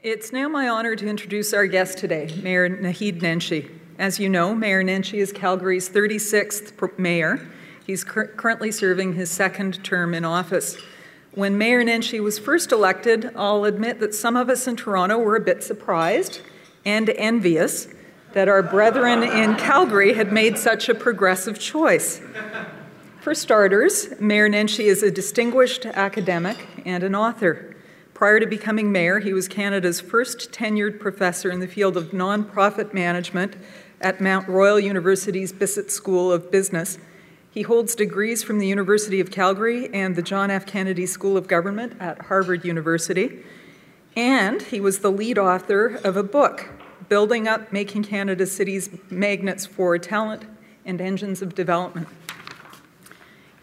It's now my honor to introduce our guest today, Mayor Naheed Nenshi. As you know, Mayor Nenshi is Calgary's 36th mayor. He's cur- currently serving his second term in office. When Mayor Nenshi was first elected, I'll admit that some of us in Toronto were a bit surprised and envious that our brethren in Calgary had made such a progressive choice. For starters, Mayor Nenshi is a distinguished academic and an author. Prior to becoming mayor, he was Canada's first tenured professor in the field of nonprofit management at Mount Royal University's Bissett School of Business. He holds degrees from the University of Calgary and the John F. Kennedy School of Government at Harvard University. And he was the lead author of a book, Building Up Making Canada Cities Magnets for Talent and Engines of Development.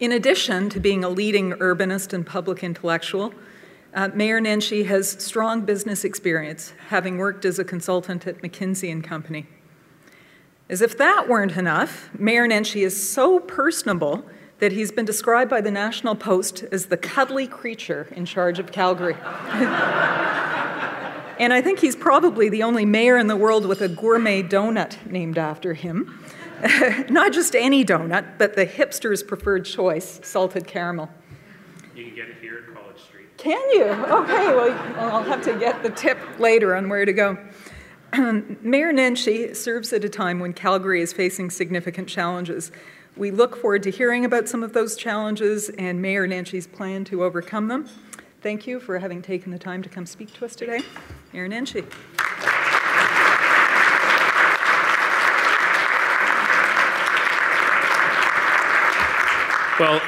In addition to being a leading urbanist and public intellectual, uh, Mayor Nenshi has strong business experience, having worked as a consultant at McKinsey and Company. As if that weren't enough, Mayor Nenshi is so personable that he's been described by the National Post as the cuddly creature in charge of Calgary. and I think he's probably the only mayor in the world with a gourmet donut named after him. Not just any donut, but the hipster's preferred choice, salted caramel. You can get it here. Can you? Okay, well, I'll have to get the tip later on where to go. Mayor Nenshi serves at a time when Calgary is facing significant challenges. We look forward to hearing about some of those challenges and Mayor Nenshi's plan to overcome them. Thank you for having taken the time to come speak to us today. Mayor Nenshi. Well,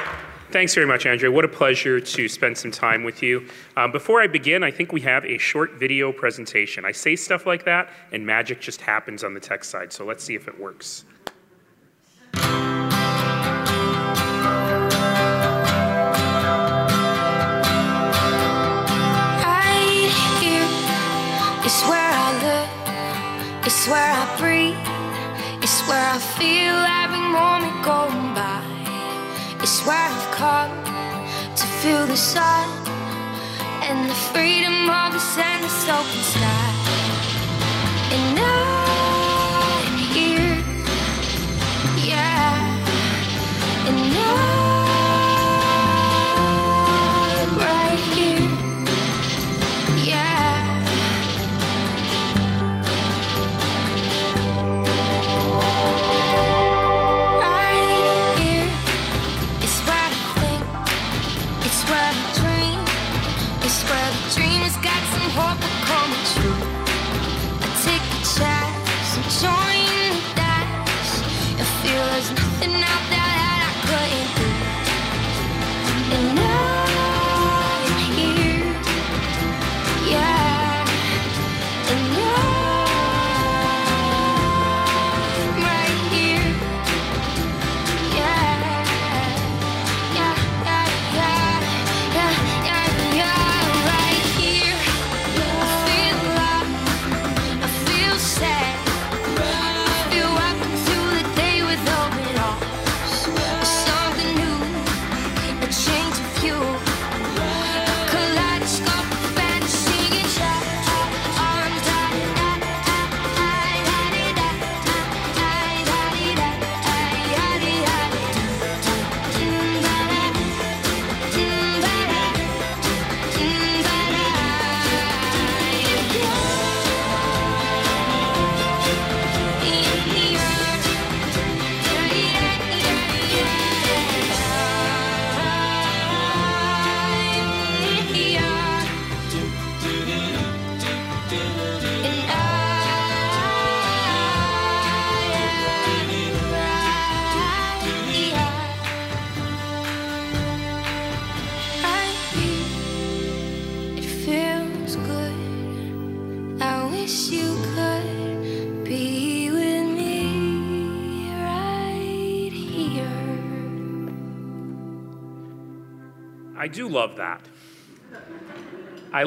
thanks very much, Andrea. What a pleasure to spend some time with you. Um, before I begin, I think we have a short video presentation. I say stuff like that, and magic just happens on the tech side, so let's see if it works. It's where I live, it's where I breathe, it's where I feel every moment going where I've come to feel the sun and the freedom of this endless open sky. And I'm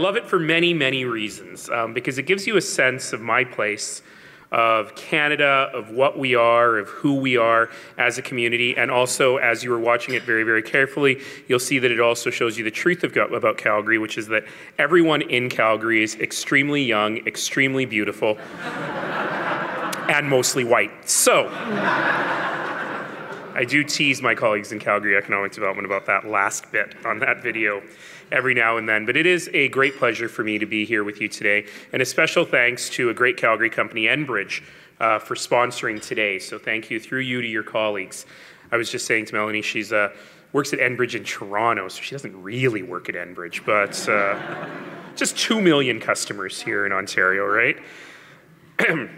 love it for many, many reasons um, because it gives you a sense of my place of Canada, of what we are, of who we are as a community. And also, as you are watching it very, very carefully, you'll see that it also shows you the truth of, about Calgary, which is that everyone in Calgary is extremely young, extremely beautiful, and mostly white. So, I do tease my colleagues in Calgary Economic Development about that last bit on that video every now and then. But it is a great pleasure for me to be here with you today. And a special thanks to a great Calgary company, Enbridge, uh, for sponsoring today. So thank you through you to your colleagues. I was just saying to Melanie, she's uh, works at Enbridge in Toronto, so she doesn't really work at Enbridge, but uh, just 2 million customers here in Ontario, right?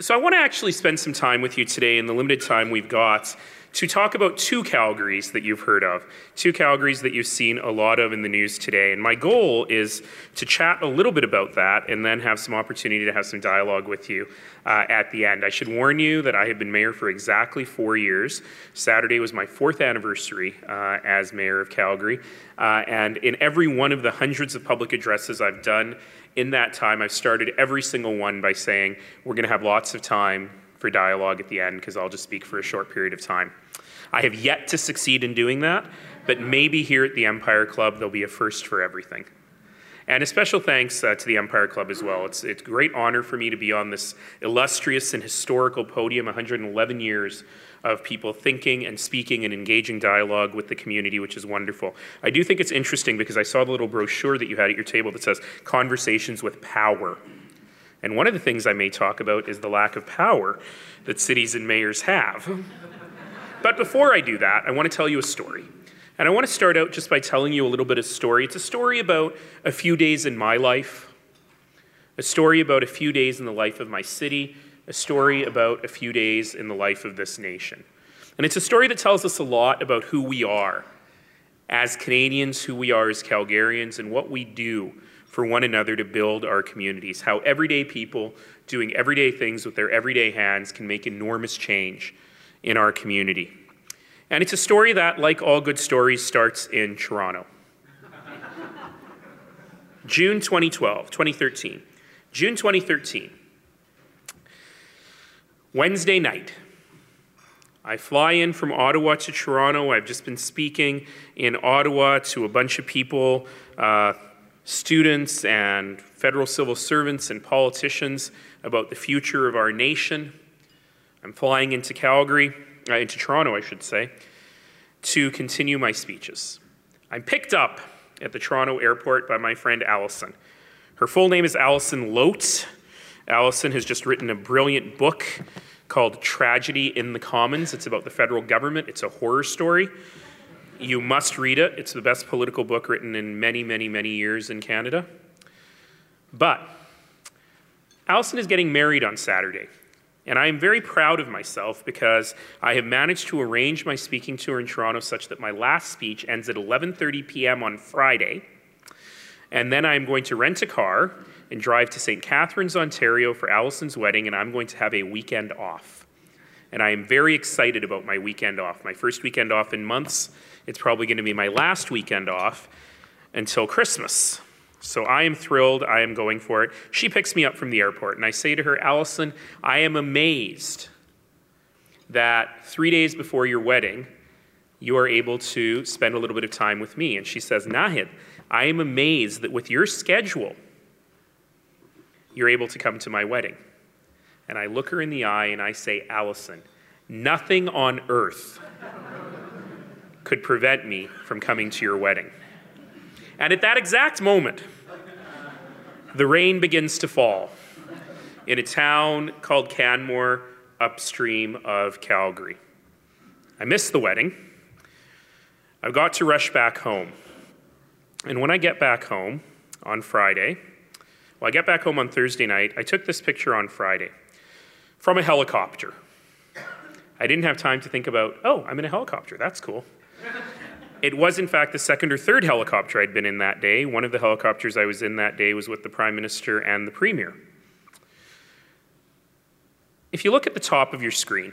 So I want to actually spend some time with you today in the limited time we've got to talk about two Calgarys that you've heard of, two Calgarys that you've seen a lot of in the news today. And my goal is to chat a little bit about that and then have some opportunity to have some dialogue with you uh, at the end. I should warn you that I have been mayor for exactly four years. Saturday was my fourth anniversary uh, as mayor of Calgary. Uh, and in every one of the hundreds of public addresses I've done in that time, I've started every single one by saying, we're going to have lots of time for dialogue at the end because I'll just speak for a short period of time. I have yet to succeed in doing that, but maybe here at the Empire Club, there'll be a first for everything. And a special thanks uh, to the Empire Club as well. It's, it's a great honor for me to be on this illustrious and historical podium, 111 years of people thinking and speaking and engaging dialogue with the community, which is wonderful. I do think it's interesting because I saw the little brochure that you had at your table that says Conversations with Power. And one of the things I may talk about is the lack of power that cities and mayors have. but before I do that, I want to tell you a story. And I want to start out just by telling you a little bit of story. It's a story about a few days in my life, a story about a few days in the life of my city, a story about a few days in the life of this nation. And it's a story that tells us a lot about who we are as Canadians, who we are as Calgarians, and what we do for one another to build our communities. How everyday people doing everyday things with their everyday hands can make enormous change in our community. And it's a story that, like all good stories, starts in Toronto. June 2012, 2013. June 2013. Wednesday night, I fly in from Ottawa to Toronto. I've just been speaking in Ottawa to a bunch of people, uh, students and federal civil servants and politicians about the future of our nation. I'm flying into Calgary, uh, into Toronto, I should say, to continue my speeches. I'm picked up at the Toronto airport by my friend Alison. Her full name is Alison Loat. Alison has just written a brilliant book called Tragedy in the Commons. It's about the federal government, it's a horror story. You must read it. It's the best political book written in many, many, many years in Canada. But Alison is getting married on Saturday. And I am very proud of myself because I have managed to arrange my speaking tour in Toronto such that my last speech ends at 11:30 p.m. on Friday. And then I'm going to rent a car and drive to St. Catharines, Ontario for Alison's wedding, and I'm going to have a weekend off. And I am very excited about my weekend off. My first weekend off in months. It's probably going to be my last weekend off until Christmas. So I am thrilled. I am going for it. She picks me up from the airport, and I say to her, Alison, I am amazed that three days before your wedding, you are able to spend a little bit of time with me. And she says, Naheed, I am amazed that with your schedule, you're able to come to my wedding. And I look her in the eye and I say, Alison, nothing on earth could prevent me from coming to your wedding. And at that exact moment, the rain begins to fall in a town called Canmore, upstream of Calgary. I missed the wedding. I've got to rush back home. And when I get back home on Friday, well, I get back home on Thursday night. I took this picture on Friday from a helicopter. I didn't have time to think about, oh, I'm in a helicopter. That's cool. It was, in fact, the second or third helicopter I'd been in that day. One of the helicopters I was in that day was with the Prime Minister and the Premier. If you look at the top of your screen,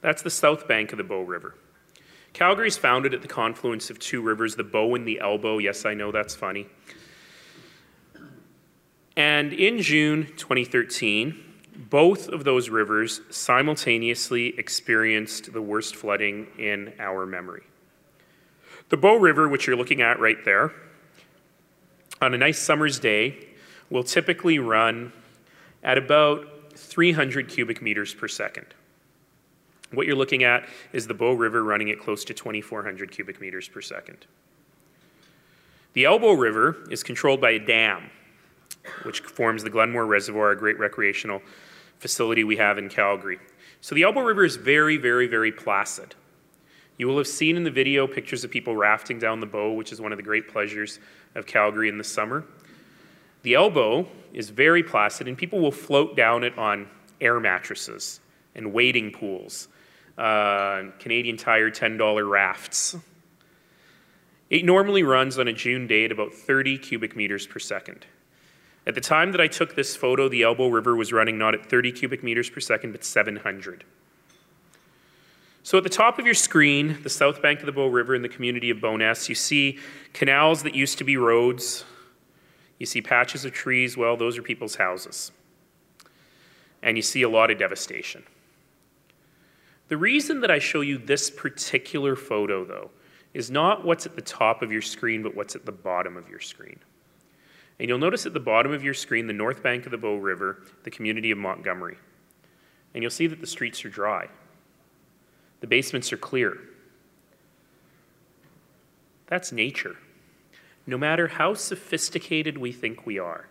that's the south bank of the Bow River. Calgary is founded at the confluence of two rivers, the Bow and the Elbow. Yes, I know that's funny. And in June 2013, Both of those rivers simultaneously experienced the worst flooding in our memory. The Bow River, which you're looking at right there, on a nice summer's day, will typically run at about 300 cubic meters per second. What you're looking at is the Bow River running at close to 2,400 cubic meters per second. The Elbow River is controlled by a dam, which forms the Glenmore Reservoir, a great recreational facility we have in Calgary. So the Elbow River is very, very, very placid. You will have seen in the video pictures of people rafting down the Bow, which is one of the great pleasures of Calgary in the summer. The Elbow is very placid, and people will float down it on air mattresses and wading pools, uh, Canadian Tire $10 rafts. It normally runs on a June day at about 30 cubic meters per second. At the time that I took this photo, the Elbow River was running not at 30 cubic meters per second, but 700. So at the top of your screen, the south bank of the Bow River in the community of Bowness, you see canals that used to be roads. You see patches of trees, well, those are people's houses. And you see a lot of devastation. The reason that I show you this particular photo, though, is not what's at the top of your screen, but what's at the bottom of your screen. And you'll notice at the bottom of your screen the north bank of the Bow River, the community of Montgomery. And you'll see that the streets are dry. The basements are clear. That's nature. No matter how sophisticated we think we are,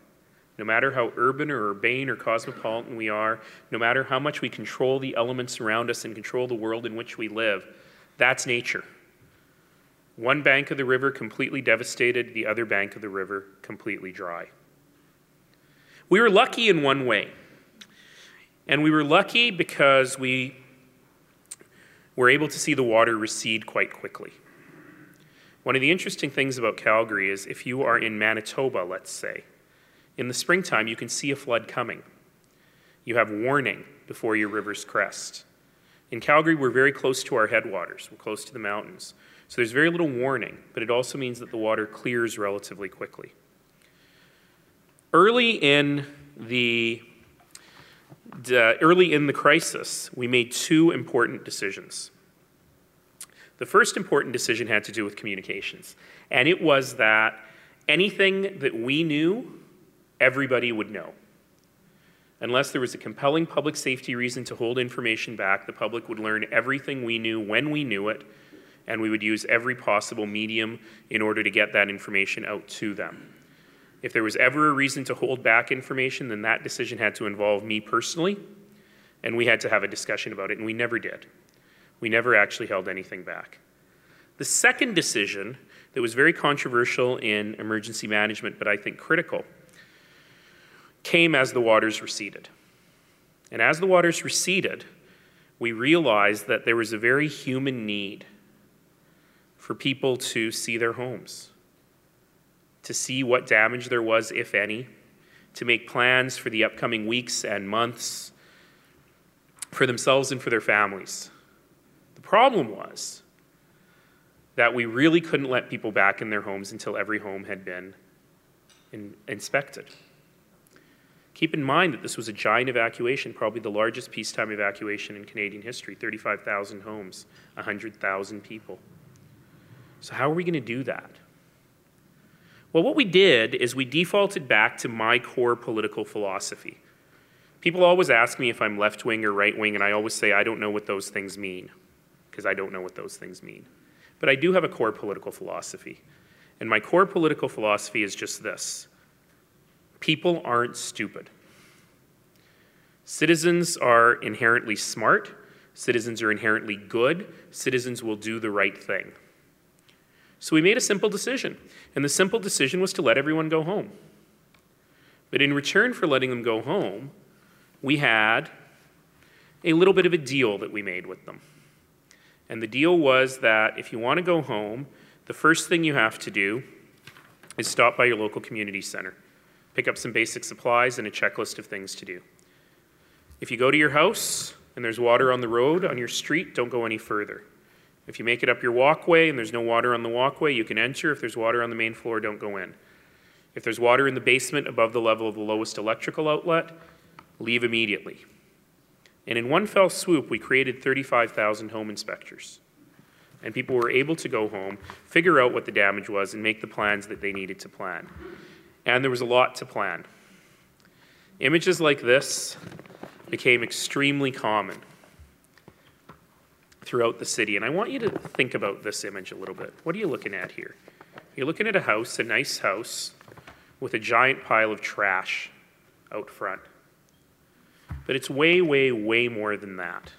no matter how urban or urbane or cosmopolitan we are, no matter how much we control the elements around us and control the world in which we live, that's nature. One bank of the river completely devastated, the other bank of the river completely dry. We were lucky in one way. And we were lucky because we were able to see the water recede quite quickly. One of the interesting things about Calgary is if you are in Manitoba, let's say, in the springtime you can see a flood coming. You have warning before your river's crest. In Calgary, we're very close to our headwaters, we're close to the mountains. So there's very little warning, but it also means that the water clears relatively quickly. Early in the early in the crisis, we made two important decisions. The first important decision had to do with communications, and it was that anything that we knew, everybody would know. Unless there was a compelling public safety reason to hold information back, the public would learn everything we knew when we knew it, and we would use every possible medium in order to get that information out to them. If there was ever a reason to hold back information, then that decision had to involve me personally, and we had to have a discussion about it, and we never did. We never actually held anything back. The second decision that was very controversial in emergency management, but I think critical, came as the waters receded. And as the waters receded, we realized that there was a very human need for people to see their homes, to see what damage there was, if any, to make plans for the upcoming weeks and months for themselves and for their families. The problem was that we really couldn't let people back in their homes until every home had been in, inspected. Keep in mind that this was a giant evacuation, probably the largest peacetime evacuation in Canadian history 35,000 homes, 100,000 people. So, how are we going to do that? Well, what we did is we defaulted back to my core political philosophy. People always ask me if I'm left wing or right wing, and I always say I don't know what those things mean, because I don't know what those things mean. But I do have a core political philosophy. And my core political philosophy is just this people aren't stupid. Citizens are inherently smart, citizens are inherently good, citizens will do the right thing. So we made a simple decision, and the simple decision was to let everyone go home. But in return for letting them go home, we had a little bit of a deal that we made with them. And the deal was that if you want to go home, the first thing you have to do is stop by your local community center, pick up some basic supplies and a checklist of things to do. If you go to your house and there's water on the road, on your street, don't go any further. If you make it up your walkway and there's no water on the walkway, you can enter. If there's water on the main floor, don't go in. If there's water in the basement above the level of the lowest electrical outlet, leave immediately. And in one fell swoop, we created 35,000 home inspectors. And people were able to go home, figure out what the damage was, and make the plans that they needed to plan. And there was a lot to plan. Images like this became extremely common throughout the city. And I want you to think about this image a little bit. What are you looking at here? You're looking at a house, a nice house, with a giant pile of trash out front. But it's way, way, way more than that.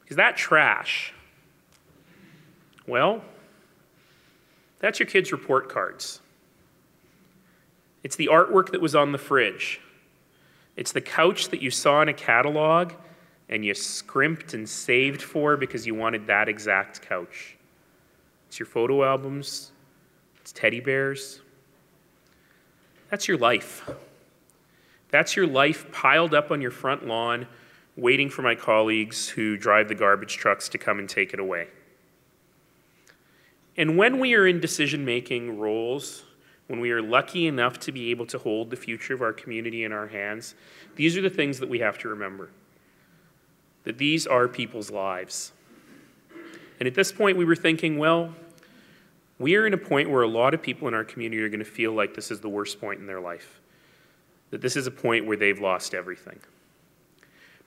Because that trash, well, that's your kids' report cards. It's the artwork that was on the fridge. It's the couch that you saw in a catalog and you scrimped and saved for because you wanted that exact couch. It's your photo albums, it's teddy bears. That's your life. That's your life piled up on your front lawn, waiting for my colleagues who drive the garbage trucks to come and take it away. And when we are in decision making roles, when we are lucky enough to be able to hold the future of our community in our hands, these are the things that we have to remember that these are people's lives. And at this point, we were thinking, well, we are in a point where a lot of people in our community are going to feel like this is the worst point in their life, that this is a point where they've lost everything.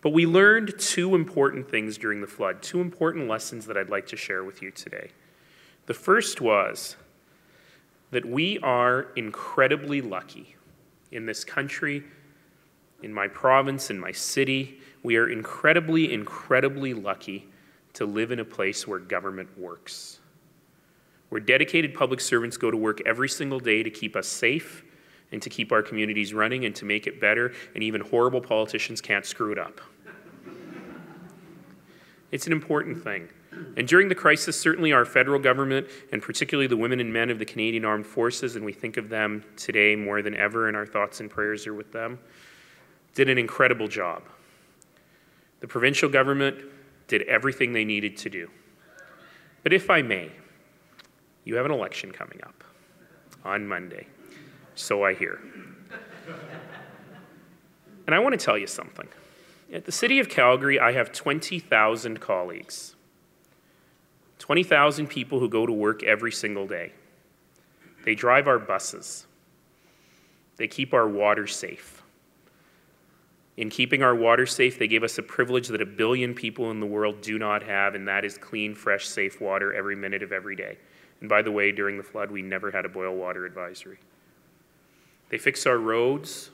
But we learned two important things during the flood, two important lessons that I'd like to share with you today. The first was that we are incredibly lucky in this country, in my province, in my city. We are incredibly, incredibly lucky to live in a place where government works, where dedicated public servants go to work every single day to keep us safe and to keep our communities running and to make it better, and even horrible politicians can't screw it up. It's an important thing. And during the crisis, certainly our federal government, and particularly the women and men of the Canadian Armed Forces, and we think of them today more than ever, and our thoughts and prayers are with them, did an incredible job. The provincial government did everything they needed to do. But if I may, you have an election coming up on Monday. So I hear. and I want to tell you something. At the City of Calgary, I have 20,000 colleagues. 20,000 people who go to work every single day. They drive our buses. They keep our water safe. In keeping our water safe, they gave us a privilege that a billion people in the world do not have, and that is clean, fresh, safe water every minute of every day. And by the way, during the flood, we never had a boil water advisory. They fix our roads.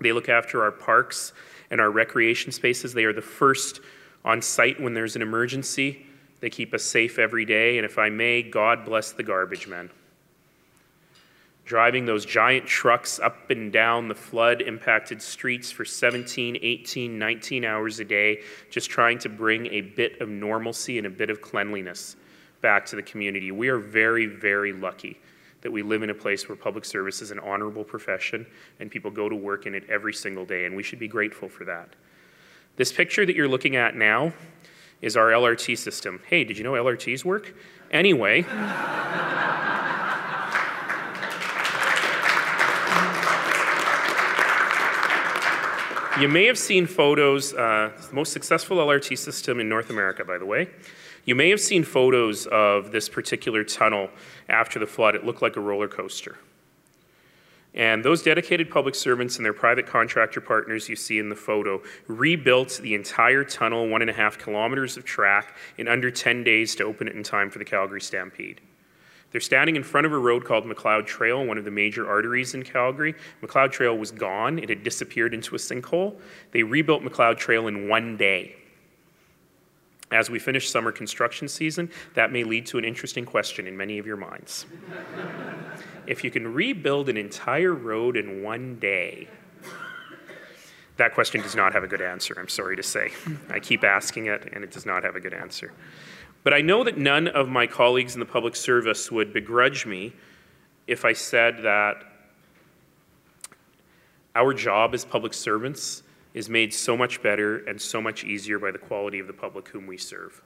They look after our parks and our recreation spaces. They are the first on site when there's an emergency. They keep us safe every day, and if I may, God bless the garbage men. Driving those giant trucks up and down the flood impacted streets for 17, 18, 19 hours a day, just trying to bring a bit of normalcy and a bit of cleanliness back to the community. We are very, very lucky that we live in a place where public service is an honorable profession and people go to work in it every single day, and we should be grateful for that. This picture that you're looking at now is our LRT system. Hey, did you know LRTs work? Anyway, you may have seen photos, uh, the most successful LRT system in North America, by the way. You may have seen photos of this particular tunnel after the flood. It looked like a roller coaster. And those dedicated public servants and their private contractor partners you see in the photo rebuilt the entire tunnel, one and a half kilometers of track, in under 10 days to open it in time for the Calgary Stampede. They're standing in front of a road called Macleod Trail, one of the major arteries in Calgary. Macleod Trail was gone, it had disappeared into a sinkhole. They rebuilt Macleod Trail in one day. As we finish summer construction season, that may lead to an interesting question in many of your minds. if you can rebuild an entire road in one day, that question does not have a good answer, I'm sorry to say. I keep asking it, and it does not have a good answer. But I know that none of my colleagues in the public service would begrudge me if I said that our job as public servants is made so much better and so much easier by the quality of the public whom we serve.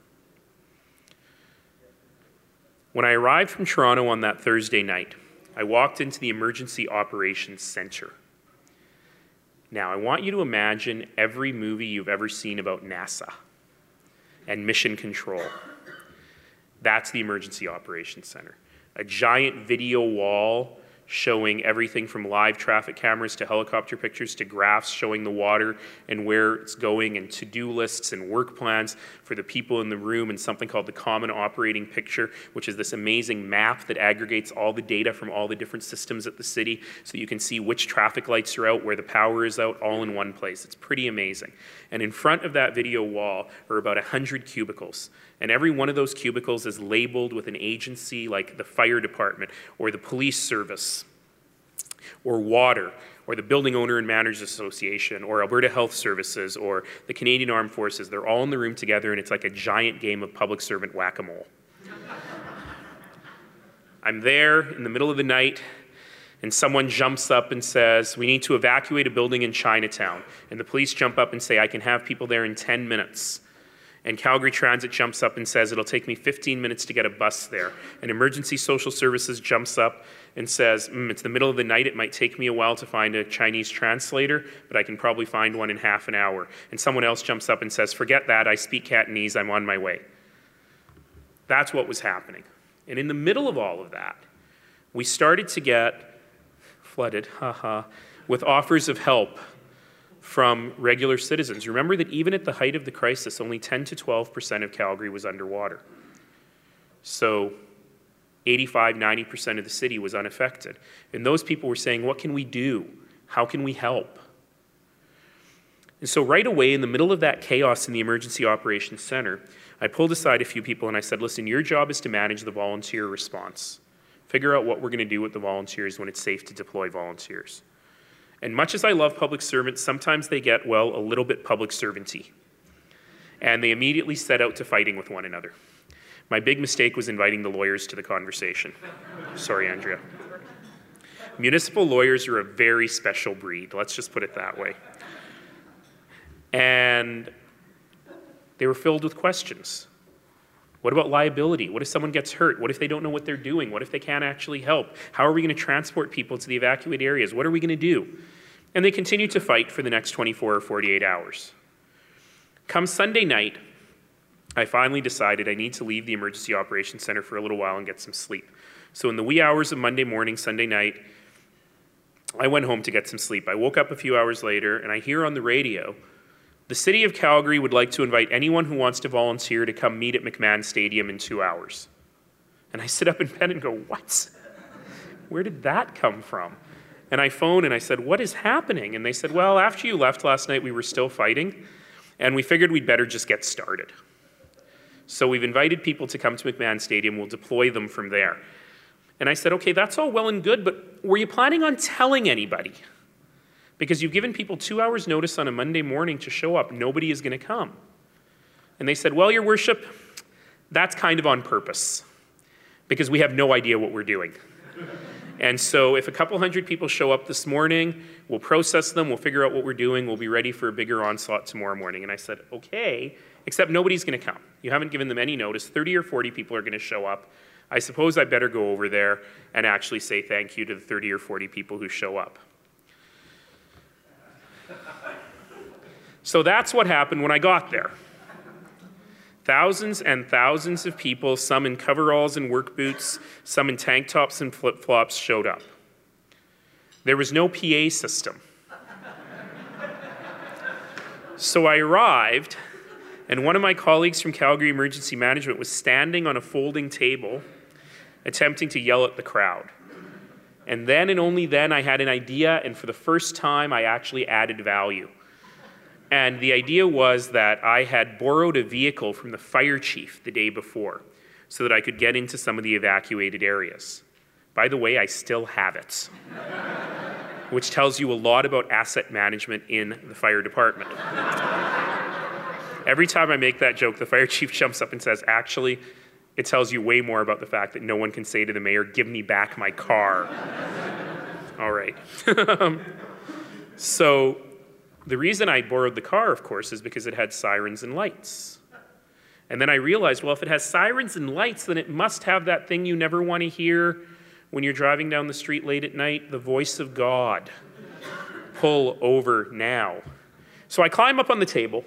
When I arrived from Toronto on that Thursday night, I walked into the Emergency Operations Center. Now, I want you to imagine every movie you've ever seen about NASA and mission control. That's the Emergency Operations Center. A giant video wall showing everything from live traffic cameras to helicopter pictures to graphs showing the water and where it's going and to-do lists and work plans for the people in the room and something called the common operating picture which is this amazing map that aggregates all the data from all the different systems at the city so you can see which traffic lights are out where the power is out all in one place. It's pretty amazing. And in front of that video wall are about 100 cubicles. And every one of those cubicles is labeled with an agency like the fire department or the police service or water or the Building Owner and Managers Association or Alberta Health Services or the Canadian Armed Forces. They're all in the room together and it's like a giant game of public servant whack a mole. I'm there in the middle of the night and someone jumps up and says, We need to evacuate a building in Chinatown. And the police jump up and say, I can have people there in 10 minutes. And Calgary Transit jumps up and says, It'll take me 15 minutes to get a bus there. And Emergency Social Services jumps up and says, mm, It's the middle of the night. It might take me a while to find a Chinese translator, but I can probably find one in half an hour. And someone else jumps up and says, Forget that. I speak Cantonese. I'm on my way. That's what was happening. And in the middle of all of that, we started to get flooded, haha, with offers of help from regular citizens. Remember that even at the height of the crisis, only 10 to 12% of Calgary was underwater. So 85, 90% of the city was unaffected. And those people were saying, What can we do? How can we help? And so, right away, in the middle of that chaos in the Emergency Operations Center, I pulled aside a few people and I said, Listen, your job is to manage the volunteer response. Figure out what we're going to do with the volunteers when it's safe to deploy volunteers. And much as I love public servants, sometimes they get, well, a little bit public servanty. And they immediately set out to fighting with one another. My big mistake was inviting the lawyers to the conversation. Sorry, Andrea. Municipal lawyers are a very special breed, let's just put it that way. And they were filled with questions. What about liability? What if someone gets hurt? What if they don't know what they're doing? What if they can't actually help? How are we going to transport people to the evacuated areas? What are we going to do? And they continue to fight for the next 24 or 48 hours. Come Sunday night, I finally decided I need to leave the Emergency Operations Center for a little while and get some sleep. So, in the wee hours of Monday morning, Sunday night, I went home to get some sleep. I woke up a few hours later and I hear on the radio the City of Calgary would like to invite anyone who wants to volunteer to come meet at McMahon Stadium in two hours. And I sit up in bed and go, What? Where did that come from? And I phone and I said, What is happening? And they said, Well, after you left last night, we were still fighting, and we figured we'd better just get started. So we've invited people to come to McMahon Stadium. We'll deploy them from there. And I said, Okay, that's all well and good, but were you planning on telling anybody? Because you've given people two hours' notice on a Monday morning to show up. Nobody is going to come. And they said, Well, Your Worship, that's kind of on purpose because we have no idea what we're doing. And so, if a couple hundred people show up this morning, we'll process them, we'll figure out what we're doing, we'll be ready for a bigger onslaught tomorrow morning. And I said, okay, except nobody's going to come. You haven't given them any notice. 30 or 40 people are going to show up. I suppose I better go over there and actually say thank you to the 30 or 40 people who show up. So that's what happened when I got there. Thousands and thousands of people, some in coveralls and work boots, some in tank tops and flip flops, showed up. There was no PA system. so I arrived, and one of my colleagues from Calgary Emergency Management was standing on a folding table, attempting to yell at the crowd. And then and only then I had an idea, and for the first time, I actually added value. And the idea was that I had borrowed a vehicle from the fire chief the day before so that I could get into some of the evacuated areas. By the way, I still have it, which tells you a lot about asset management in the fire department. Every time I make that joke, the fire chief jumps up and says, Actually, it tells you way more about the fact that no one can say to the mayor, Give me back my car. All right. so the reason I borrowed the car, of course, is because it had sirens and lights. And then I realized, well, if it has sirens and lights, then it must have that thing you never want to hear when you're driving down the street late at night the voice of God pull over now. So I climb up on the table.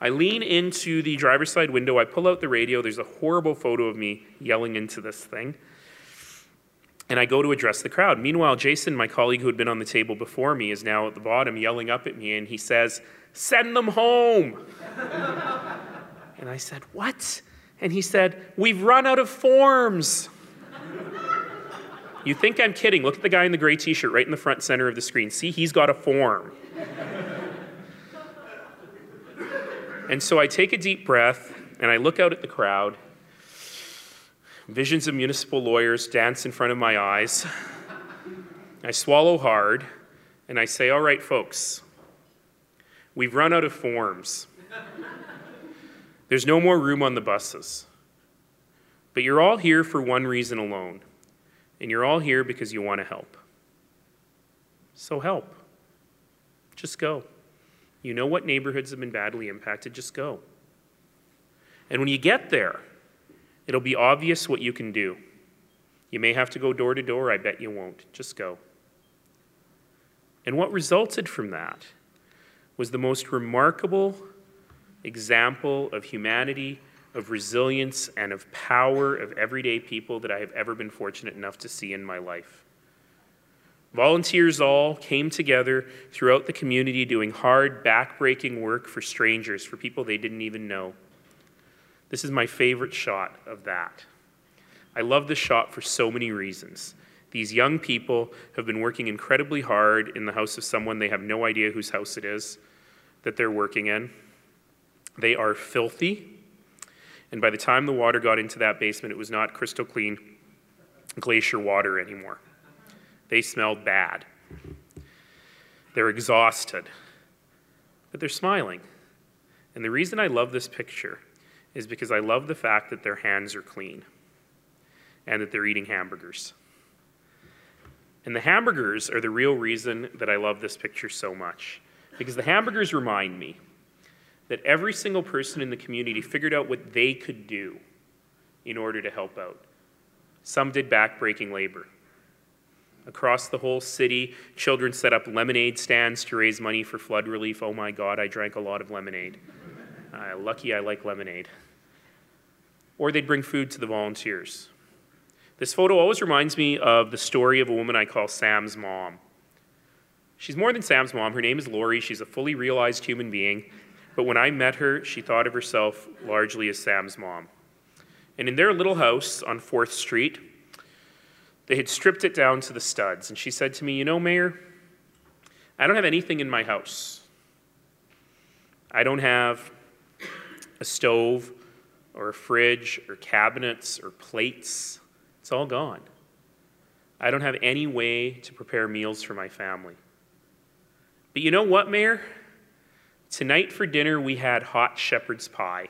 I lean into the driver's side window. I pull out the radio. There's a horrible photo of me yelling into this thing. And I go to address the crowd. Meanwhile, Jason, my colleague who had been on the table before me, is now at the bottom yelling up at me, and he says, Send them home. and I said, What? And he said, We've run out of forms. you think I'm kidding. Look at the guy in the gray t shirt right in the front center of the screen. See, he's got a form. and so I take a deep breath and I look out at the crowd. Visions of municipal lawyers dance in front of my eyes. I swallow hard and I say, All right, folks, we've run out of forms. There's no more room on the buses. But you're all here for one reason alone, and you're all here because you want to help. So help. Just go. You know what neighborhoods have been badly impacted, just go. And when you get there, it'll be obvious what you can do. You may have to go door to door, I bet you won't. Just go. And what resulted from that was the most remarkable example of humanity, of resilience, and of power of everyday people that I have ever been fortunate enough to see in my life. Volunteers all came together throughout the community doing hard, back-breaking work for strangers, for people they didn't even know. This is my favorite shot of that. I love this shot for so many reasons. These young people have been working incredibly hard in the house of someone they have no idea whose house it is that they're working in. They are filthy. And by the time the water got into that basement, it was not crystal clean glacier water anymore. They smelled bad. They're exhausted. But they're smiling. And the reason I love this picture is because I love the fact that their hands are clean and that they're eating hamburgers. And the hamburgers are the real reason that I love this picture so much. Because the hamburgers remind me that every single person in the community figured out what they could do in order to help out. Some did backbreaking labor. Across the whole city, children set up lemonade stands to raise money for flood relief. Oh my God, I drank a lot of lemonade. Uh, lucky I like lemonade. Or they'd bring food to the volunteers. This photo always reminds me of the story of a woman I call Sam's mom. She's more than Sam's mom. Her name is Lori. She's a fully realized human being. But when I met her, she thought of herself largely as Sam's mom. And in their little house on 4th Street, they had stripped it down to the studs. And she said to me, You know, Mayor, I don't have anything in my house. I don't have a stove or a fridge or cabinets or plates. It's all gone. I don't have any way to prepare meals for my family. But you know what, Mayor? Tonight for dinner, we had hot shepherd's pie.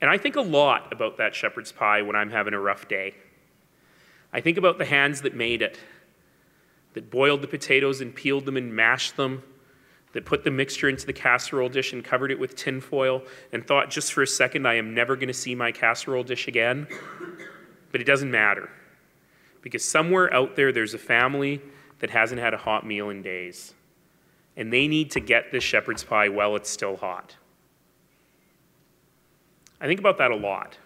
And I think a lot about that shepherd's pie when I'm having a rough day. I think about the hands that made it, that boiled the potatoes and peeled them and mashed them, that put the mixture into the casserole dish and covered it with tinfoil and thought just for a second, I am never going to see my casserole dish again. But it doesn't matter because somewhere out there, there's a family that hasn't had a hot meal in days. And they need to get this shepherd's pie while it's still hot. I think about that a lot.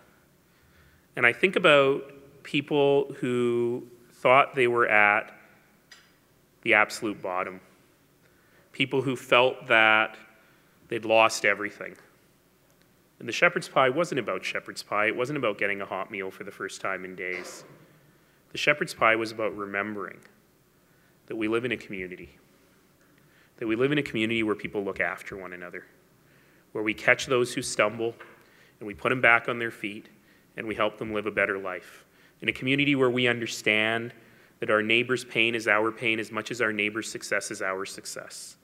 And I think about people who thought they were at the absolute bottom, people who felt that they'd lost everything. And the shepherd's pie wasn't about shepherd's pie, it wasn't about getting a hot meal for the first time in days. The shepherd's pie was about remembering that we live in a community, that we live in a community where people look after one another, where we catch those who stumble and we put them back on their feet and we help them live a better life. In a community where we understand that our neighbor's pain is our pain as much as our neighbor's success is our success.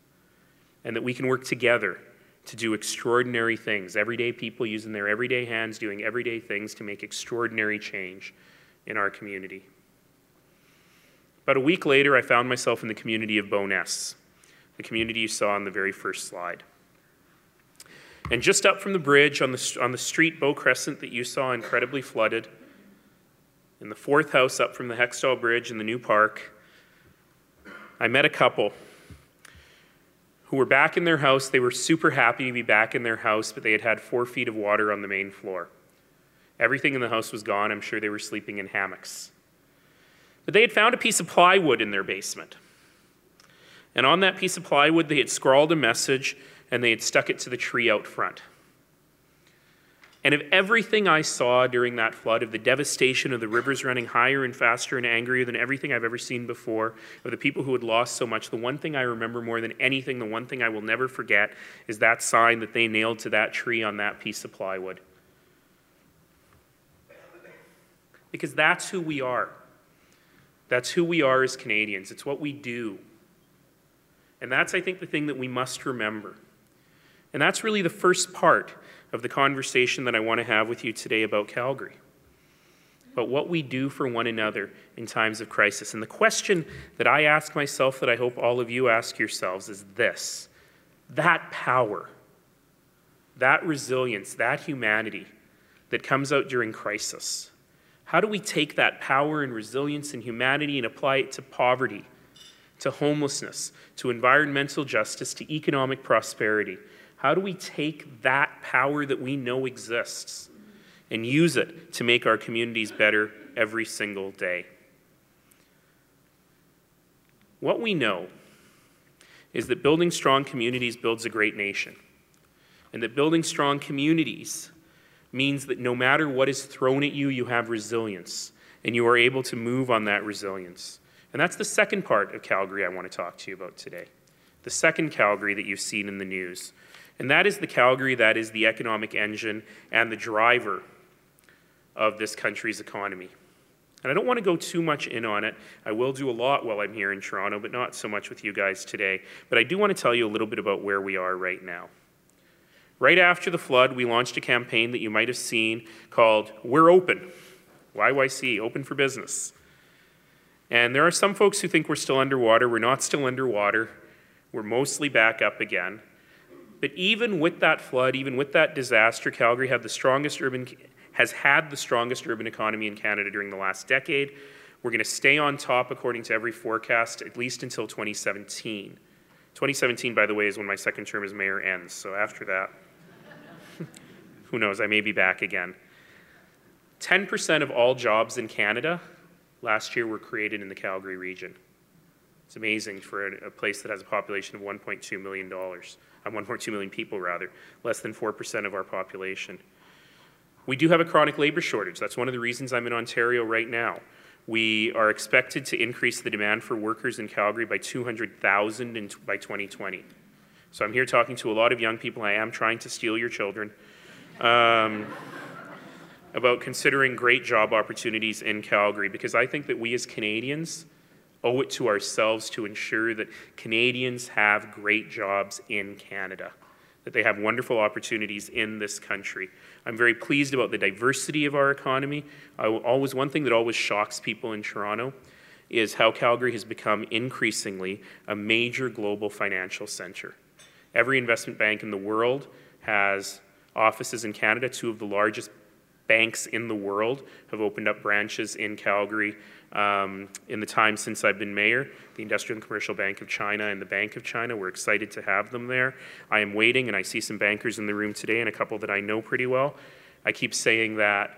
And that we can work together to do extraordinary things. Everyday people using their everyday hands, doing everyday things to make extraordinary change in our community. About a week later, I found myself in the community of Bowness, the community you saw on the very first slide. And just up from the bridge on the, on the street, Bow Crescent, that you saw incredibly flooded, in the fourth house up from the Hextall Bridge in the new park, I met a couple who were back in their house. They were super happy to be back in their house, but they had had four feet of water on the main floor. Everything in the house was gone. I'm sure they were sleeping in hammocks. But they had found a piece of plywood in their basement. And on that piece of plywood, they had scrawled a message and they had stuck it to the tree out front. And of everything I saw during that flood, of the devastation of the rivers running higher and faster and angrier than everything I've ever seen before, of the people who had lost so much, the one thing I remember more than anything, the one thing I will never forget, is that sign that they nailed to that tree on that piece of plywood. Because that's who we are. That's who we are as Canadians. It's what we do. And that's, I think, the thing that we must remember. And that's really the first part of the conversation that I want to have with you today about Calgary. But what we do for one another in times of crisis. And the question that I ask myself, that I hope all of you ask yourselves, is this that power, that resilience, that humanity that comes out during crisis. How do we take that power and resilience and humanity and apply it to poverty, to homelessness, to environmental justice, to economic prosperity? How do we take that power that we know exists and use it to make our communities better every single day? What we know is that building strong communities builds a great nation, and that building strong communities means that no matter what is thrown at you, you have resilience, and you are able to move on that resilience. And that's the second part of Calgary I want to talk to you about today. The second Calgary that you've seen in the news. And that is the Calgary that is the economic engine and the driver of this country's economy. And I don't want to go too much in on it. I will do a lot while I'm here in Toronto, but not so much with you guys today. But I do want to tell you a little bit about where we are right now. Right after the flood, we launched a campaign that you might have seen called We're Open. YYC, Open for Business. And there are some folks who think we're still underwater. We're not still underwater. We're mostly back up again. But even with that flood, even with that disaster, Calgary had the strongest urban, has had the strongest urban economy in Canada during the last decade. We're going to stay on top, according to every forecast, at least until 2017. 2017, by the way, is when my second term as mayor ends. So after that, who knows, I may be back again. 10% of all jobs in Canada last year were created in the Calgary region. It's amazing for a, a place that has a population of $1.2 million uh, 1.2 million people rather, less than 4% of our population. We do have a chronic labor shortage. That's one of the reasons I'm in Ontario right now. We are expected to increase the demand for workers in Calgary by 200,000 by 2020. So I'm here talking to a lot of young people. I am trying to steal your children. Um, about considering great job opportunities in Calgary because I think that we as Canadians owe it to ourselves to ensure that Canadians have great jobs in Canada, that they have wonderful opportunities in this country. I'm very pleased about the diversity of our economy. I, always one thing that always shocks people in Toronto is how Calgary has become increasingly a major global financial center. Every investment bank in the world has offices in Canada. Two of the largest banks in the world have opened up branches in Calgary um, in the time since I've been mayor, the Industrial and Commercial Bank of China and the Bank of China. We're excited to have them there. I am waiting, and I see some bankers in the room today and a couple that I know pretty well. I keep saying that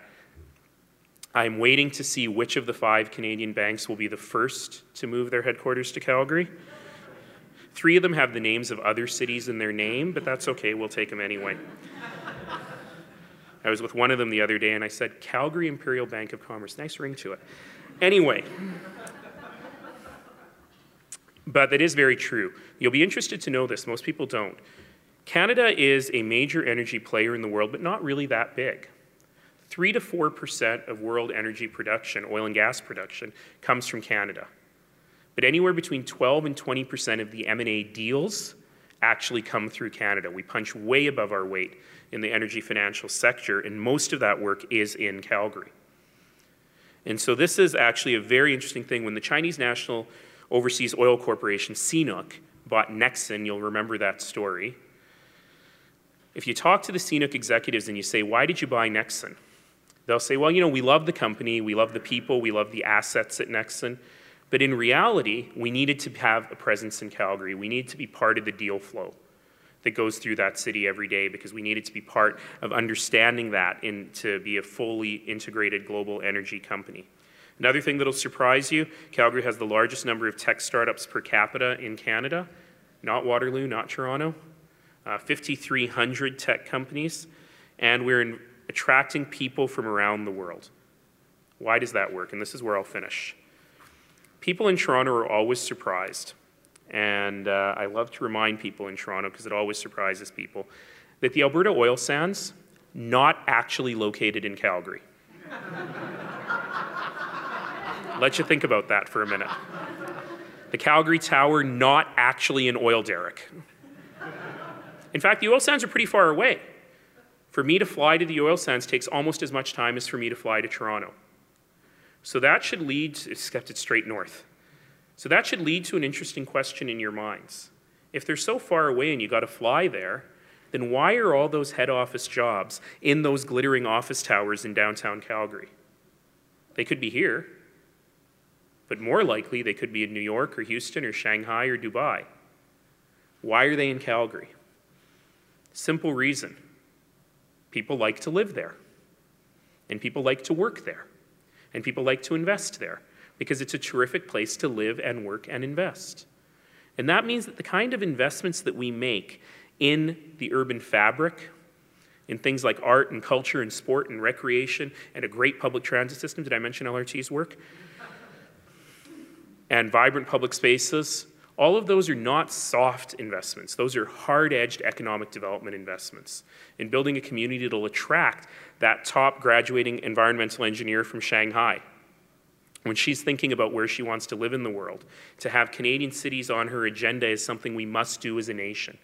I'm waiting to see which of the five Canadian banks will be the first to move their headquarters to Calgary. Three of them have the names of other cities in their name, but that's okay, we'll take them anyway. I was with one of them the other day and I said, Calgary Imperial Bank of Commerce. Nice ring to it. Anyway, but that is very true. You'll be interested to know this, most people don't. Canada is a major energy player in the world, but not really that big. 3 to 4% of world energy production, oil and gas production, comes from Canada. But anywhere between 12 and 20% of the M&A deals actually come through Canada. We punch way above our weight in the energy financial sector, and most of that work is in Calgary. And so this is actually a very interesting thing. When the Chinese National Overseas Oil Corporation, CNOOC, bought Nexen, you'll remember that story. If you talk to the CNOOC executives and you say, why did you buy Nexen? They'll say, well, you know, we love the company, we love the people, we love the assets at Nexen, But in reality, we needed to have a presence in Calgary. We needed to be part of the deal flow that goes through that city every day because we needed to be part of understanding that and to be a fully integrated global energy company. Another thing that'll surprise you Calgary has the largest number of tech startups per capita in Canada, not Waterloo, not Toronto. Uh, 5,300 tech companies, and we're in, attracting people from around the world. Why does that work? And this is where I'll finish. People in Toronto are always surprised, and uh, I love to remind people in Toronto because it always surprises people that the Alberta oil sands not actually located in Calgary. Let you think about that for a minute. The Calgary Tower not actually an oil derrick. In fact, the oil sands are pretty far away. For me to fly to the oil sands takes almost as much time as for me to fly to Toronto. So that should lead, to, it's straight north. So that should lead to an interesting question in your minds. If they're so far away and you got to fly there, then why are all those head office jobs in those glittering office towers in downtown Calgary? They could be here, but more likely they could be in New York or Houston or Shanghai or Dubai. Why are they in Calgary? Simple reason people like to live there, and people like to work there, and people like to invest there because it's a terrific place to live and work and invest. And that means that the kind of investments that we make in the urban fabric, in things like art and culture and sport and recreation and a great public transit system, did I mention LRT's work? and vibrant public spaces, all of those are not soft investments. Those are hard edged economic development investments in building a community that will attract that top graduating environmental engineer from Shanghai. When she's thinking about where she wants to live in the world, to have Canadian cities on her agenda is something we must do as a nation.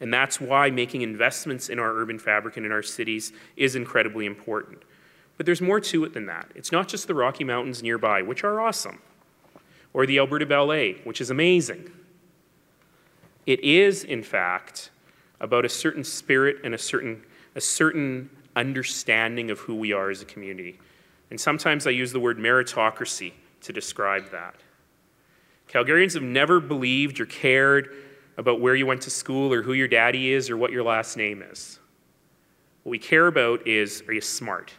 And that's why making investments in our urban fabric and in our cities is incredibly important. But there's more to it than that. It's not just the Rocky Mountains nearby, which are awesome or the Alberta Ballet, which is amazing. It is, in fact, about a certain spirit and a certain, a certain understanding of who we are as a community. And sometimes I use the word meritocracy to describe that. Calgarians have never believed or cared about where you went to school or who your daddy is or what your last name is. What we care about is are you smart?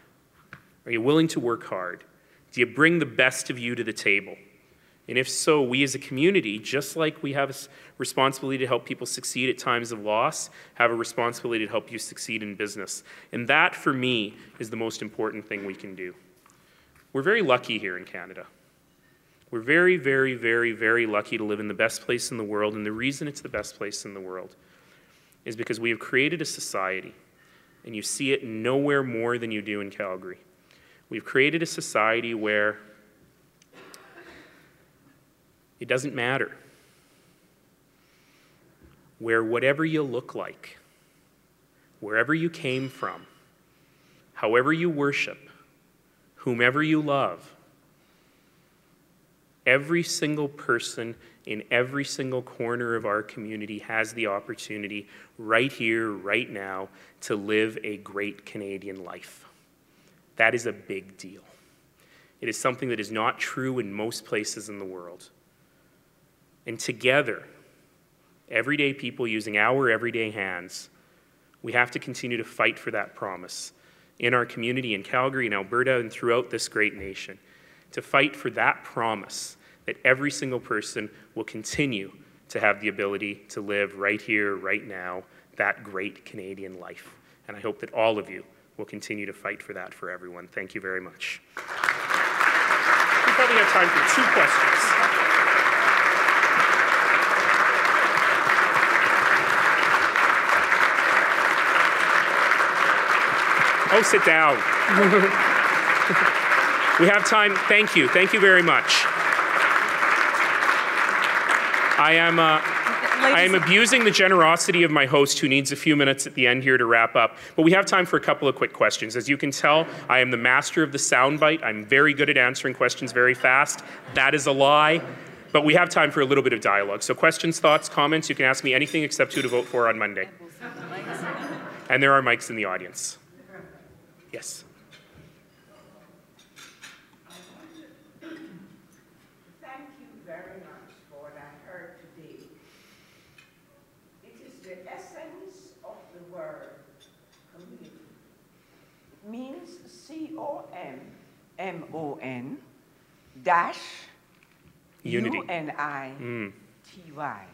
Are you willing to work hard? Do you bring the best of you to the table? And if so, we as a community, just like we have a responsibility to help people succeed at times of loss, have a responsibility to help you succeed in business. And that, for me, is the most important thing we can do. We're very lucky here in Canada. We're very, very, very, very lucky to live in the best place in the world. And the reason it's the best place in the world is because we have created a society, and you see it nowhere more than you do in Calgary. We've created a society where it doesn't matter. Where whatever you look like, wherever you came from, however you worship, whomever you love, every single person in every single corner of our community has the opportunity right here, right now, to live a great Canadian life. That is a big deal. It is something that is not true in most places in the world. And together, everyday people using our everyday hands, we have to continue to fight for that promise in our community in Calgary, in Alberta, and throughout this great nation. To fight for that promise that every single person will continue to have the ability to live right here, right now, that great Canadian life. And I hope that all of you will continue to fight for that for everyone. Thank you very much. We probably have time for two questions. Oh, sit down. we have time. Thank you. Thank you very much. I am. Uh, I am abusing the generosity of my host who needs a few minutes at the end here to wrap up. But we have time for a couple of quick questions. As you can tell, I am the master of the soundbite. I'm very good at answering questions very fast. That is a lie. But we have time for a little bit of dialogue. So, questions, thoughts, comments, you can ask me anything except who to vote for on Monday. And there are mics in the audience. Yes. Thank you very much for what I heard today. It is the essence of the word community. It means C-O-M-M-O-N dash Unity. U-N-I mm. T-Y.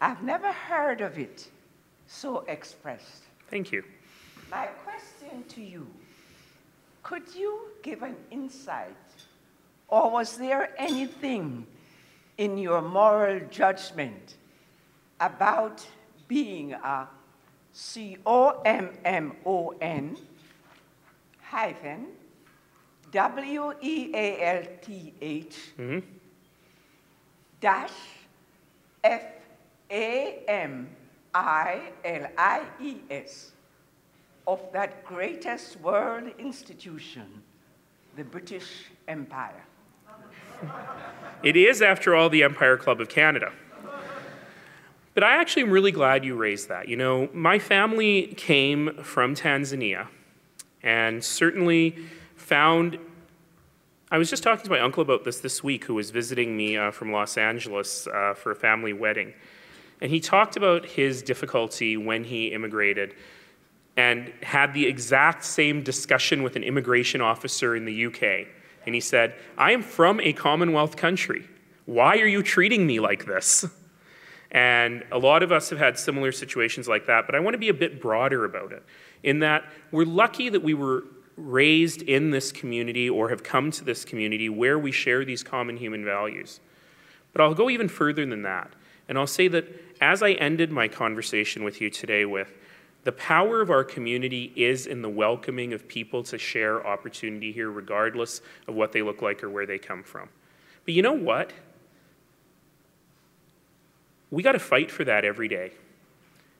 I've never heard of it so expressed. Thank you. My question to you could you give an insight, or was there anything in your moral judgment about being a C O M M O N hyphen W E A L T H mm-hmm. dash F A M I L I E S of that greatest world institution, the British Empire. It is, after all, the Empire Club of Canada. But I actually am really glad you raised that. You know, my family came from Tanzania and certainly found. I was just talking to my uncle about this this week, who was visiting me uh, from Los Angeles uh, for a family wedding. And he talked about his difficulty when he immigrated and had the exact same discussion with an immigration officer in the UK. And he said, I am from a Commonwealth country. Why are you treating me like this? And a lot of us have had similar situations like that, but I want to be a bit broader about it in that we're lucky that we were raised in this community or have come to this community where we share these common human values. But I'll go even further than that. And I'll say that as I ended my conversation with you today with, the power of our community is in the welcoming of people to share opportunity here, regardless of what they look like or where they come from. But you know what? We got to fight for that every day.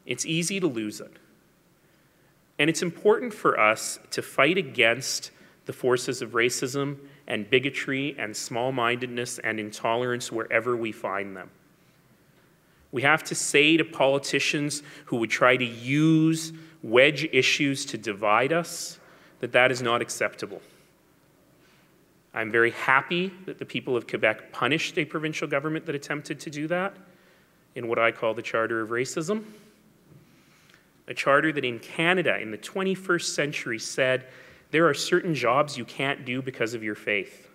It's easy to lose it. And it's important for us to fight against the forces of racism and bigotry and small mindedness and intolerance wherever we find them. We have to say to politicians who would try to use wedge issues to divide us that that is not acceptable. I'm very happy that the people of Quebec punished a provincial government that attempted to do that in what I call the Charter of Racism. A charter that in Canada in the 21st century said there are certain jobs you can't do because of your faith.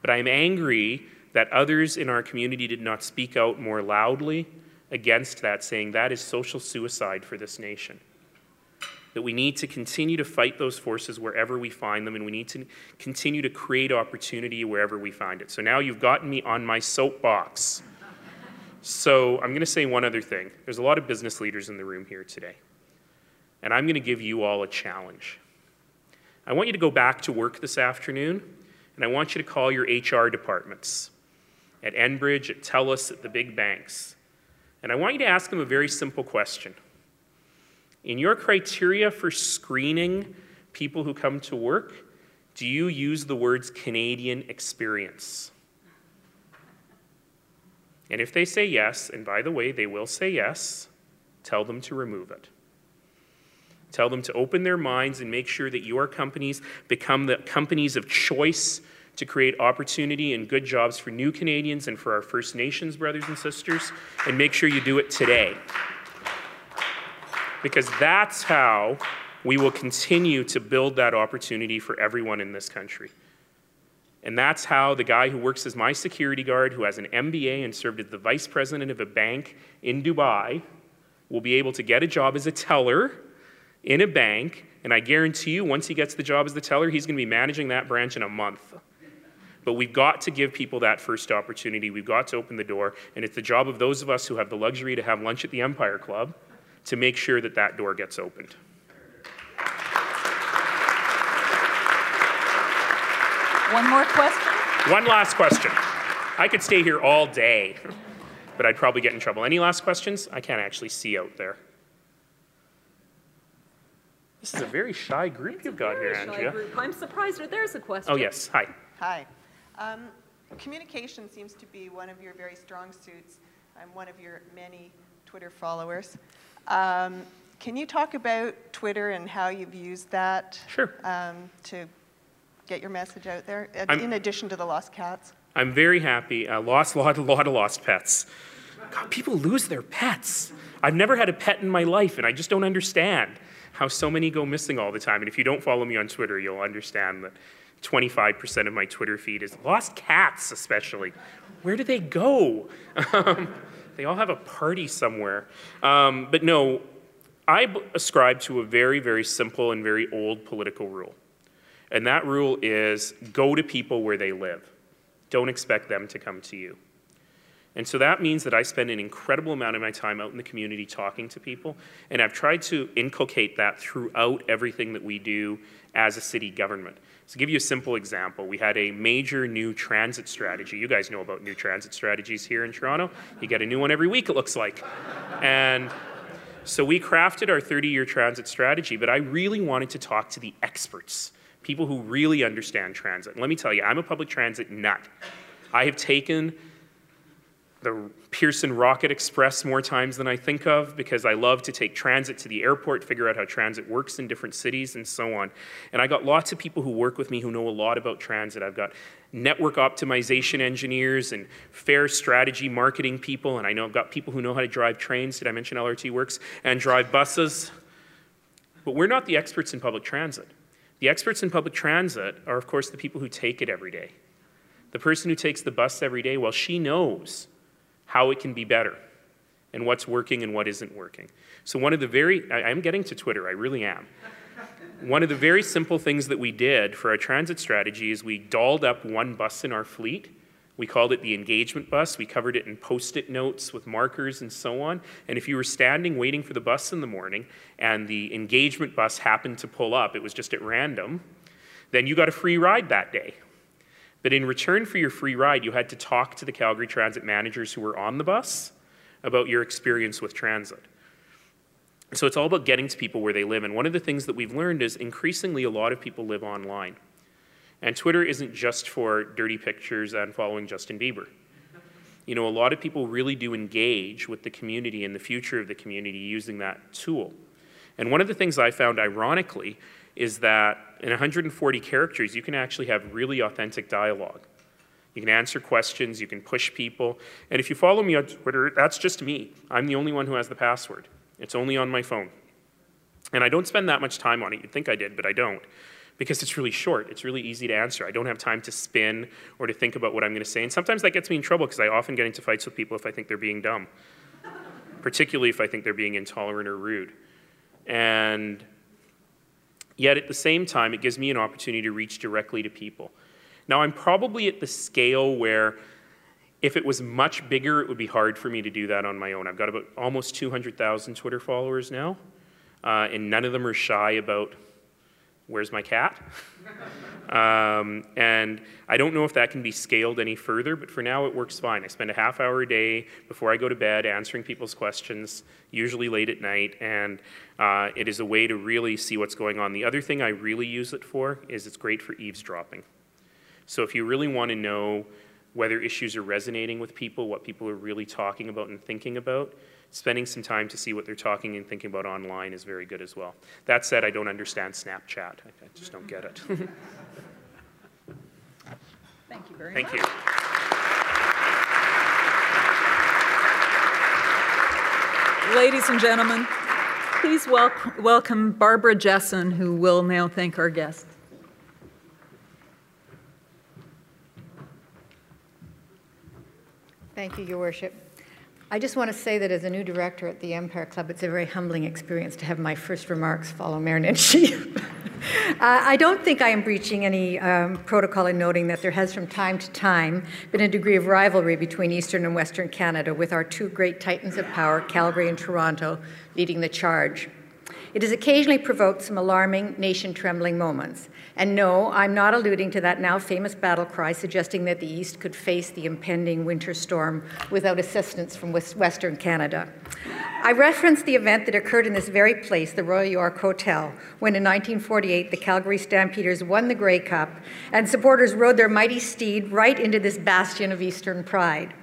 But I'm angry that others in our community did not speak out more loudly against that, saying that is social suicide for this nation. That we need to continue to fight those forces wherever we find them, and we need to continue to create opportunity wherever we find it. So now you've gotten me on my soapbox. So I'm going to say one other thing. There's a lot of business leaders in the room here today, and I'm going to give you all a challenge. I want you to go back to work this afternoon, and I want you to call your HR departments at Enbridge, at TELUS, at the big banks. And I want you to ask them a very simple question. In your criteria for screening people who come to work, do you use the words Canadian experience? And if they say yes, and by the way, they will say yes, tell them to remove it. Tell them to open their minds and make sure that your companies become the companies of choice to create opportunity and good jobs for new Canadians and for our First Nations brothers and sisters, and make sure you do it today. Because that's how we will continue to build that opportunity for everyone in this country. And that's how the guy who works as my security guard, who has an MBA and served as the vice president of a bank in Dubai, will be able to get a job as a teller in a bank. And I guarantee you, once he gets the job as the teller, he's going to be managing that branch in a month. But we've got to give people that first opportunity. We've got to open the door. And it's the job of those of us who have the luxury to have lunch at the Empire Club to make sure that that door gets opened. One more question? One last question. I could stay here all day, but I'd probably get in trouble. Any last questions? I can't actually see out there. This is a very shy group you've got here, shy Andrea. group. I'm surprised that there's a question. Oh, yes. Hi. Hi. Um, Communication seems to be one of your very strong suits. I'm one of your many Twitter followers. Um, Can you talk about Twitter and how you've used that? Sure. um, To get your message out there, uh, I'm- in addition to the lost cats? I'm very happy. I lost a lot, lot of lost pets. God, people lose their pets. I've never had a pet in my life, and I just don't understand how so many go missing all the time. And if you don't follow me on Twitter, you'll understand that 25% of my Twitter feed is lost cats, especially. Where do they go? Um, they all have a party somewhere. Um, but no, I ascribe to a very, very simple and very old political rule. And that rule is go to people where they live. Don't expect them to come to you. And so that means that I spend an incredible amount of my time out in the community talking to people, and I've tried to inculcate that throughout everything that we do as a city government. So, to give you a simple example, we had a major new transit strategy. You guys know about new transit strategies here in Toronto. You get a new one every week, it looks like. And so we crafted our 30 year transit strategy, but I really wanted to talk to the experts, people who really understand transit. And let me tell you, I'm a public transit nut. I have taken the Pearson Rocket Express more times than I think of because I love to take transit to the airport, figure out how transit works in different cities, and so on. And I got lots of people who work with me who know a lot about transit. I've got network optimization engineers and fare strategy marketing people, and I know I've got people who know how to drive trains. Did I mention LRT Works? And drive buses. But we're not the experts in public transit. The experts in public transit are, of course, the people who take it every day. The person who takes the bus every day, well, she knows how it can be better and what's working and what isn't working. So, one of the very, I, I'm getting to Twitter, I really am. One of the very simple things that we did for our transit strategy is we dolled up one bus in our fleet. We called it the engagement bus. We covered it in post it notes with markers and so on. And if you were standing waiting for the bus in the morning and the engagement bus happened to pull up, it was just at random, then you got a free ride that day. But in return for your free ride, you had to talk to the Calgary Transit managers who were on the bus about your experience with transit. So it's all about getting to people where they live. And one of the things that we've learned is increasingly a lot of people live online. And Twitter isn't just for dirty pictures and following Justin Bieber. You know, a lot of people really do engage with the community and the future of the community using that tool. And one of the things I found ironically is that in 140 characters, you can actually have really authentic dialogue. You can answer questions, you can push people. And if you follow me on Twitter, that's just me. I'm the only one who has the password. It's only on my phone. And I don't spend that much time on it. You'd think I did, but I don't. Because it's really short. It's really easy to answer. I don't have time to spin or to think about what I'm going to say. And sometimes that gets me in trouble because I often get into fights with people if I think they're being dumb, particularly if I think they're being intolerant or rude. And Yet at the same time, it gives me an opportunity to reach directly to people. Now, I'm probably at the scale where if it was much bigger, it would be hard for me to do that on my own. I've got about almost 200,000 Twitter followers now, uh, and none of them are shy about where's my cat? um, and I don't know if that can be scaled any further, but for now it works fine. I spend a half hour a day before I go to bed answering people's questions, usually late at night, and uh, it is a way to really see what's going on. The other thing I really use it for is it's great for eavesdropping. So if you really want to know whether issues are resonating with people, what people are really talking about and thinking about, spending some time to see what they're talking and thinking about online is very good as well. That said, I don't understand Snapchat. I, I just don't get it. Thank you very Thank much. Thank you. Ladies and gentlemen, please wel- welcome Barbara Jessen, who will now thank our guests. Thank you, Your Worship. I just want to say that as a new director at the Empire Club, it's a very humbling experience to have my first remarks follow Mayor Nenshi. uh, I don't think I am breaching any um, protocol in noting that there has from time to time been a degree of rivalry between Eastern and Western Canada, with our two great titans of power, Calgary and Toronto, leading the charge. It has occasionally provoked some alarming, nation trembling moments. And no, I'm not alluding to that now famous battle cry suggesting that the East could face the impending winter storm without assistance from Western Canada. I reference the event that occurred in this very place, the Royal York Hotel, when in 1948 the Calgary Stampeders won the Grey Cup and supporters rode their mighty steed right into this bastion of Eastern pride.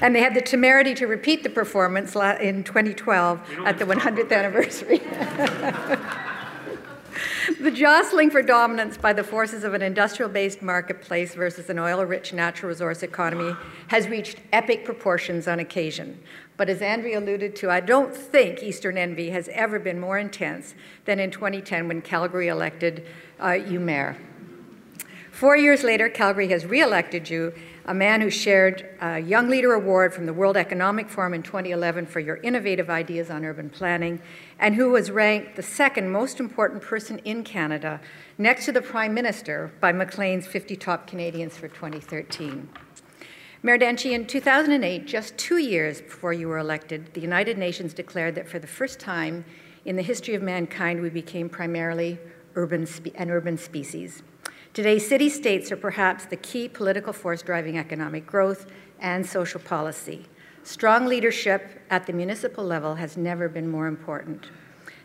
And they had the temerity to repeat the performance in 2012 at the 100th anniversary. The jostling for dominance by the forces of an industrial based marketplace versus an oil rich natural resource economy has reached epic proportions on occasion. But as Andrea alluded to, I don't think Eastern envy has ever been more intense than in 2010 when Calgary elected uh, you mayor. Four years later, Calgary has re elected you, a man who shared a Young Leader Award from the World Economic Forum in 2011 for your innovative ideas on urban planning, and who was ranked the second most important person in Canada, next to the Prime Minister, by Maclean's 50 Top Canadians for 2013. Mayor in 2008, just two years before you were elected, the United Nations declared that for the first time in the history of mankind, we became primarily urban an urban species. Today, city states are perhaps the key political force driving economic growth and social policy. Strong leadership at the municipal level has never been more important.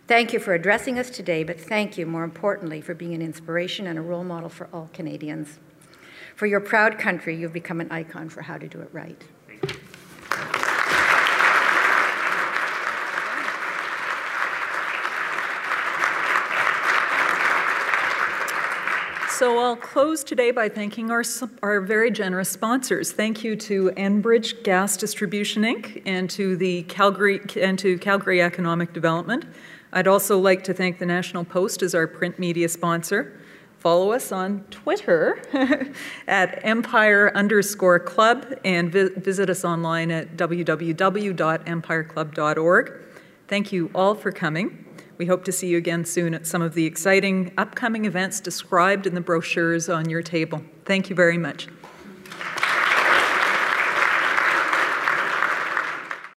Thank you for addressing us today, but thank you, more importantly, for being an inspiration and a role model for all Canadians. For your proud country, you've become an icon for how to do it right. So I'll close today by thanking our, our very generous sponsors. Thank you to Enbridge Gas Distribution Inc. and to the Calgary and to Calgary Economic Development. I'd also like to thank the National Post as our print media sponsor. Follow us on Twitter at empire underscore club and vi- visit us online at www.empireclub.org. Thank you all for coming. We hope to see you again soon at some of the exciting upcoming events described in the brochures on your table. Thank you very much.